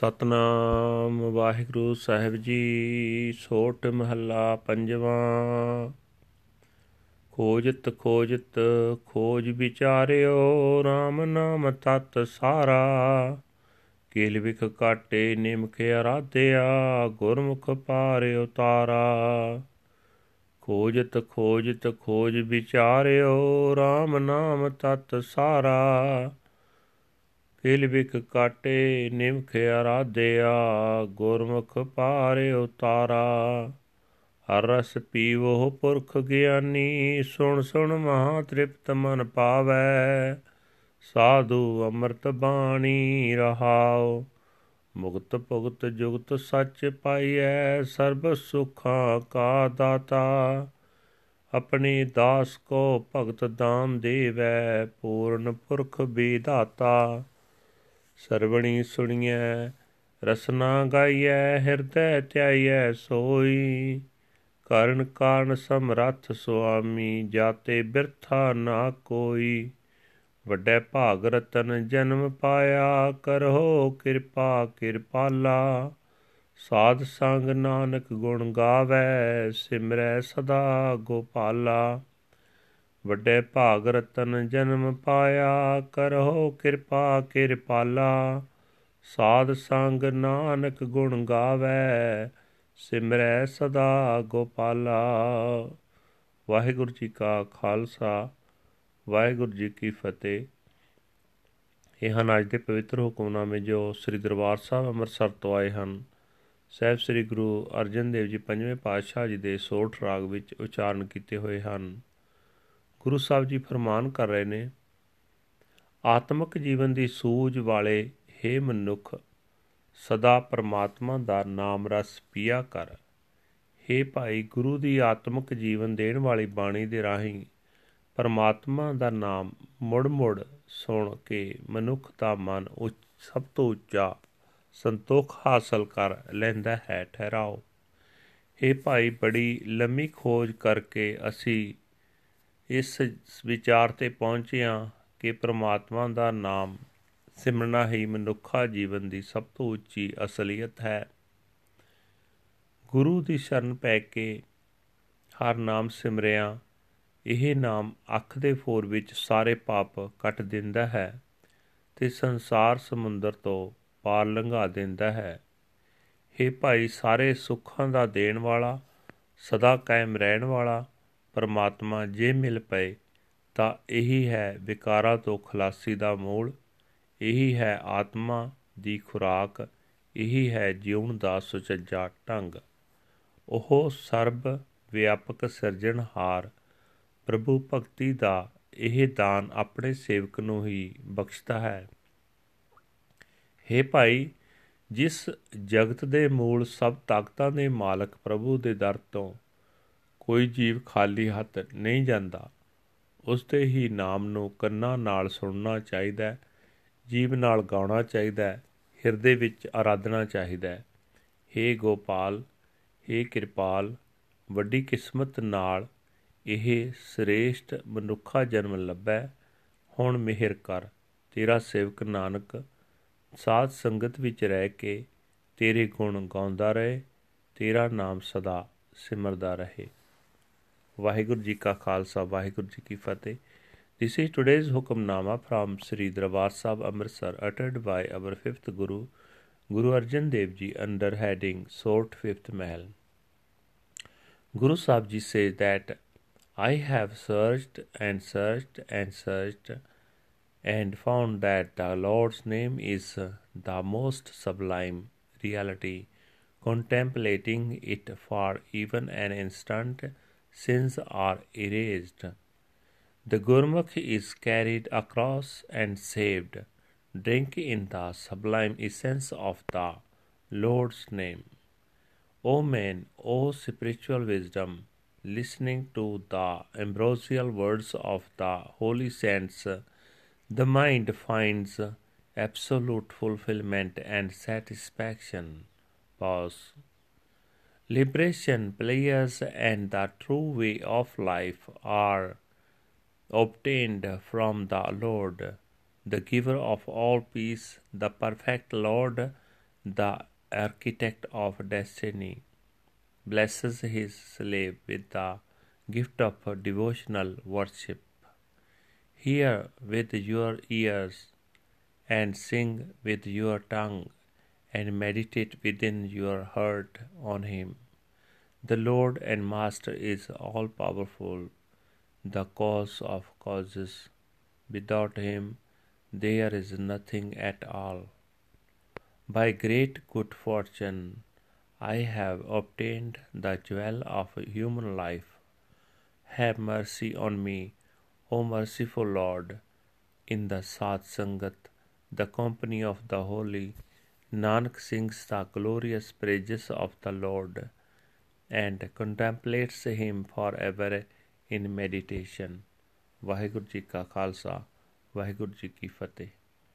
ਸਤਨਾਮ ਵਾਹਿਗੁਰੂ ਸਾਹਿਬ ਜੀ, ਸੋਟ ਮਹੱਲਾ ਪੰਜਵਾਂ। ਖੋਜਤ ਖੋਜਤ, ਖੋਜ ਵਿਚਾਰਿਓ RAM ਨਾਮ ਤਤ ਸਾਰਾ। ਕੇਲ ਵਿਖ ਕਾਟੇ ਨਿਮਖ ਅਰਾਧਿਆ, ਗੁਰਮੁਖ ਪਾਰਿ ਉਤਾਰਾ ਖੋਜਤ ਖੋਜਤ, ਖੋਜ ਵਿਚਾਰਿਓ RAM ਨਾਮ ਤਤ ਸਾਰਾ। ਕਿਲ ਵਿਕ ਕਾਟੇ, ਨਿਮਖ ਅਰਾਧਿਆ ਗੁਰਮੁਖ ਪਾਰੇ ਉਤਾਰਾ। ਹਰ ਰਸ ਪੀਵੋ ਪੁਰਖ ਗਿਆਨੀ, ਸੁਣ ਸੁਣ ਮਹਾ ਤ੍ਰਿਪਤ ਮਨ ਪਾਵੈ। ਸਾਧੂ ਅੰਮ੍ਰਿਤ ਬਾਣੀ ਰਹਾਉ, ਮੁਕਤ ਭੁਗਤ ਜੁਗਤ ਸੱਚ ਪਾਈਐ, ਸਰਬ ਸੁਖਾਂ ਕਾ ਦਾਤਾ। ਆਪਣੀ ਦਾਸ ਕੋ ਭਗਤ ਦਾਨ ਦੇਵੈ, ਪੂਰਨ ਪੁਰਖ ਬੀਦਾਤਾ ਸਰਵਣੀ ਸੁਣੀਐ, ਰਸਨਾ ਗਾਈਐ, ਹਿਰਦੈ ਧਿਆਈਐ ਸੋਈ। ਕਰਨ ਕਾਰਨ ਸਮਰੱਥ ਸੁਆਮੀ, ਜਾਤੇ ਬਿਰਥਾ ਨਾ ਕੋਈ। ਵੱਡੇ ਭਾਗ ਰਤਨ ਜਨਮ ਪਾਇਆ ਕਰੋ ਕਿਰਪਾ ਕਿਰਪਾਲਾ। ਸਾਧ ਸੰਗ ਨਾਨਕ ਗੁਣ ਗਾਵੇ, ਸਿਮਰੈ ਸਦਾ ਗੋਪਾਲਾ। ਵੱਡੇ ਭਾਗ ਰਤਨ ਜਨਮ ਪਾਇਆ ਕਰੋ ਕਿਰਪਾ ਕਿਰਪਾਲਾ ਸਾਧ ਸੰਗ ਨਾਨਕ ਗੁਣ ਗਾਵੇ, ਸਿਮਰੈ ਸਦਾ ਗੋਪਾਲਾ। ਵਾਹਿਗੁਰੂ ਜੀ ਕਾ ਖਾਲਸਾ, ਵਾਹਿਗੁਰੂ ਜੀ ਕੀ ਫਤਿਹ। ਇਹ ਹਨ ਅੱਜ ਦੇ ਪਵਿੱਤਰ ਹੁਕਮਨਾਮੇ ਜੋ ਸ੍ਰੀ ਦਰਬਾਰ ਸਾਹਿਬ ਅੰਮ੍ਰਿਤਸਰ ਤੋਂ ਆਏ ਹਨ। ਸਹਿਬ ਸ੍ਰੀ ਗੁਰੂ ਅਰਜਨ ਦੇਵ ਜੀ ਪੰਜਵੇਂ ਪਾਤਸ਼ਾਹ ਜੀ ਦੇ ਸੋਠ ਰਾਗ ਵਿੱਚ ਉਚਾਰਨ ਕੀਤੇ ਹੋਏ ਹਨ। ਗੁਰੂ ਸਾਹਿਬ ਜੀ ਫਰਮਾਨ ਕਰ ਰਹੇ ਨੇ, ਆਤਮਿਕ ਜੀਵਨ ਦੀ ਸੂਝ ਵਾਲੇ ਹੇ ਮਨੁੱਖ, ਸਦਾ ਪਰਮਾਤਮਾ ਦਾ ਨਾਮ ਰਸ ਪੀਆ ਕਰ। हे ਭਾਈ, ਗੁਰੂ ਦੀ ਆਤਮਿਕ ਜੀਵਨ ਦੇਣ ਵਾਲੀ ਬਾਣੀ ਦੇ ਰਾਹੀਂ ਪਰਮਾਤਮਾ ਦਾ ਨਾਮ ਮੁੜ-ਮੁੜ ਸੁਣ ਕੇ ਮਨੁੱਖ ਦਾ ਮਨ ਉੱਚ, ਸਭ ਤੋਂ ਉੱਚਾ ਸੰਤੋਖ ਹਾਸਲ ਕਰ ਲੈਂਦਾ ਹੈ, ਠਹਿਰਾਓ। हे ਭਾਈ, ਬੜੀ ਲੰਮੀ ਖੋਜ ਕਰਕੇ ਅਸੀਂ ਇਸ ਵਿਚਾਰ ਤੇ ਪਹੁੰਚਿਆ ਕਿ ਪ੍ਰਮਾਤਮਾ ਦਾ ਨਾਮ ਸਿਮਰਨਾ ਹੀ ਮਨੁੱਖਾ ਜੀਵਨ ਦੀ ਸਭ ਤੋਂ ਉੱਚੀ ਅਸਲੀਅਤ ਹੈ। ਗੁਰੂ ਦੀ ਸ਼ਰਨ ਪੈ ਕੇ ਹਰ ਨਾਮ ਸਿਮਰਿਆ, ਇਹ ਨਾਮ ਅੱਖ ਦੇ ਫੋਰ ਵਿੱਚ ਸਾਰੇ ਪਾਪ ਕੱਟ ਦਿੰਦਾ ਹੈ ਤੇ ਸੰਸਾਰ ਸਮੁੰਦਰ ਤੋਂ ਪਾਰ ਲੰਘਾ ਦਿੰਦਾ ਹੈ। हे ਭਾਈ, ਸਾਰੇ ਸੁੱਖਾਂ ਦਾ ਦੇਣ ਵਾਲਾ, ਸਦਾ ਕਾਇਮ ਰਹਿਣ ਵਾਲਾ ਪਰਮਾਤਮਾ ਜੇ ਮਿਲ ਪਏ, ਤਾਂ ਇਹੀ ਹੈ ਵਿਕਾਰਾਂ ਤੋਂ ਖਲਾਸੀ ਦਾ ਮੂਲ ਇਹੀ ਹੈ ਆਤਮਾ ਦੀ ਖੁਰਾਕ, ਇਹੀ ਹੈ ਜੀਵਨ ਦਾ ਸੁਚੱਜਾ ਢੰਗ। ਉਹ ਸਰਬ ਵਿਆਪਕ ਸਿਰਜਣਹਾਰ ਪ੍ਰਭੂ ਭਗਤੀ ਦਾ ਇਹ ਦਾਨ ਆਪਣੇ ਸੇਵਕ ਨੂੰ ਹੀ ਬਖਸ਼ਦਾ ਹੈ। हे ਭਾਈ, ਜਿਸ ਜਗਤ ਦੇ ਮੂਲ ਸਭ ਤਾਕਤਾਂ ਦੇ ਮਾਲਕ ਪ੍ਰਭੂ ਦੇ ਦਰ ਤੋਂ ਕੋਈ ਜੀਵ ਖਾਲੀ ਹੱਥ ਨਹੀਂ ਜਾਂਦਾ, ਉਸ ਦੇ ਹੀ ਨਾਮ ਨੂੰ ਕੰਨਾਂ ਨਾਲ ਸੁਣਨਾ ਚਾਹੀਦਾ ਜੀਵ ਨਾਲ ਗਾਉਣਾ ਚਾਹੀਦਾ ਹਿਰਦੇ ਵਿੱਚ ਆਰਾਧਨਾ ਚਾਹੀਦਾ ਹੈ। ਗੋਪਾਲ हे ਕਿਰਪਾਲ, ਵੱਡੀ ਕਿਸਮਤ ਨਾਲ ਇਹ ਸ੍ਰੇਸ਼ਟ ਮਨੁੱਖਾ ਜਨਮ ਲੱਭੈ, ਹੁਣ ਮਿਹਰ ਕਰ, ਤੇਰਾ ਸੇਵਕ ਨਾਨਕ, ਸਾਧ ਸੰਗਤ ਵਿੱਚ ਰਹਿ ਕੇ ਤੇਰੇ ਗੁਣ ਗਾਉਂਦਾ ਰਹੇ, ਤੇਰਾ ਨਾਮ ਸਦਾ ਸਿਮਰਦਾ ਰਹੇ। ਵਾਹਿਗੁਰੂ ਜੀ ਕਾ ਖਾਲਸਾ ਵਾਹਿਗੁਰੂ ਜੀ ਕੀ ਫਤਿਹ This is today's Hukamnama from Sri Darbar Sahib Amritsar uttered by our fifth Guru, Guru Arjan Dev Ji under heading Sort Fifth Mahal. Guru Sahib Ji says that I have searched and searched and searched and found that the Lord's name is the most sublime reality. Contemplating it for even an instant sins are erased. The Gurmukh is carried across and saved. Drink in the sublime essence of the Lord's name. O man, O spiritual wisdom, listening to the ambrosial words of the holy saints, the mind finds absolute fulfillment and satisfaction. Pause. Liberation, pleasures, and the true way of life are obtained from the Lord, the giver of all peace, the perfect Lord, the architect of destiny, blesses his slave with the gift of devotional worship. Hear with your ears and sing with your tongue and meditate within your heart on him. The Lord and Master is all powerful, the cause of causes. Without him, there is nothing at all. By great good fortune, I have obtained the jewel of human life. Have mercy on me, O merciful Lord, in the Sat Sangat, the company of the holy. Nanak sings the glorious praises of the Lord and contemplates him forever in meditation. Waheguru ji ਕਾ ਖਾਲਸਾ ਵਾਹਿਗੁਰੂ ਜੀ ਕੀ ਫਤਿਹ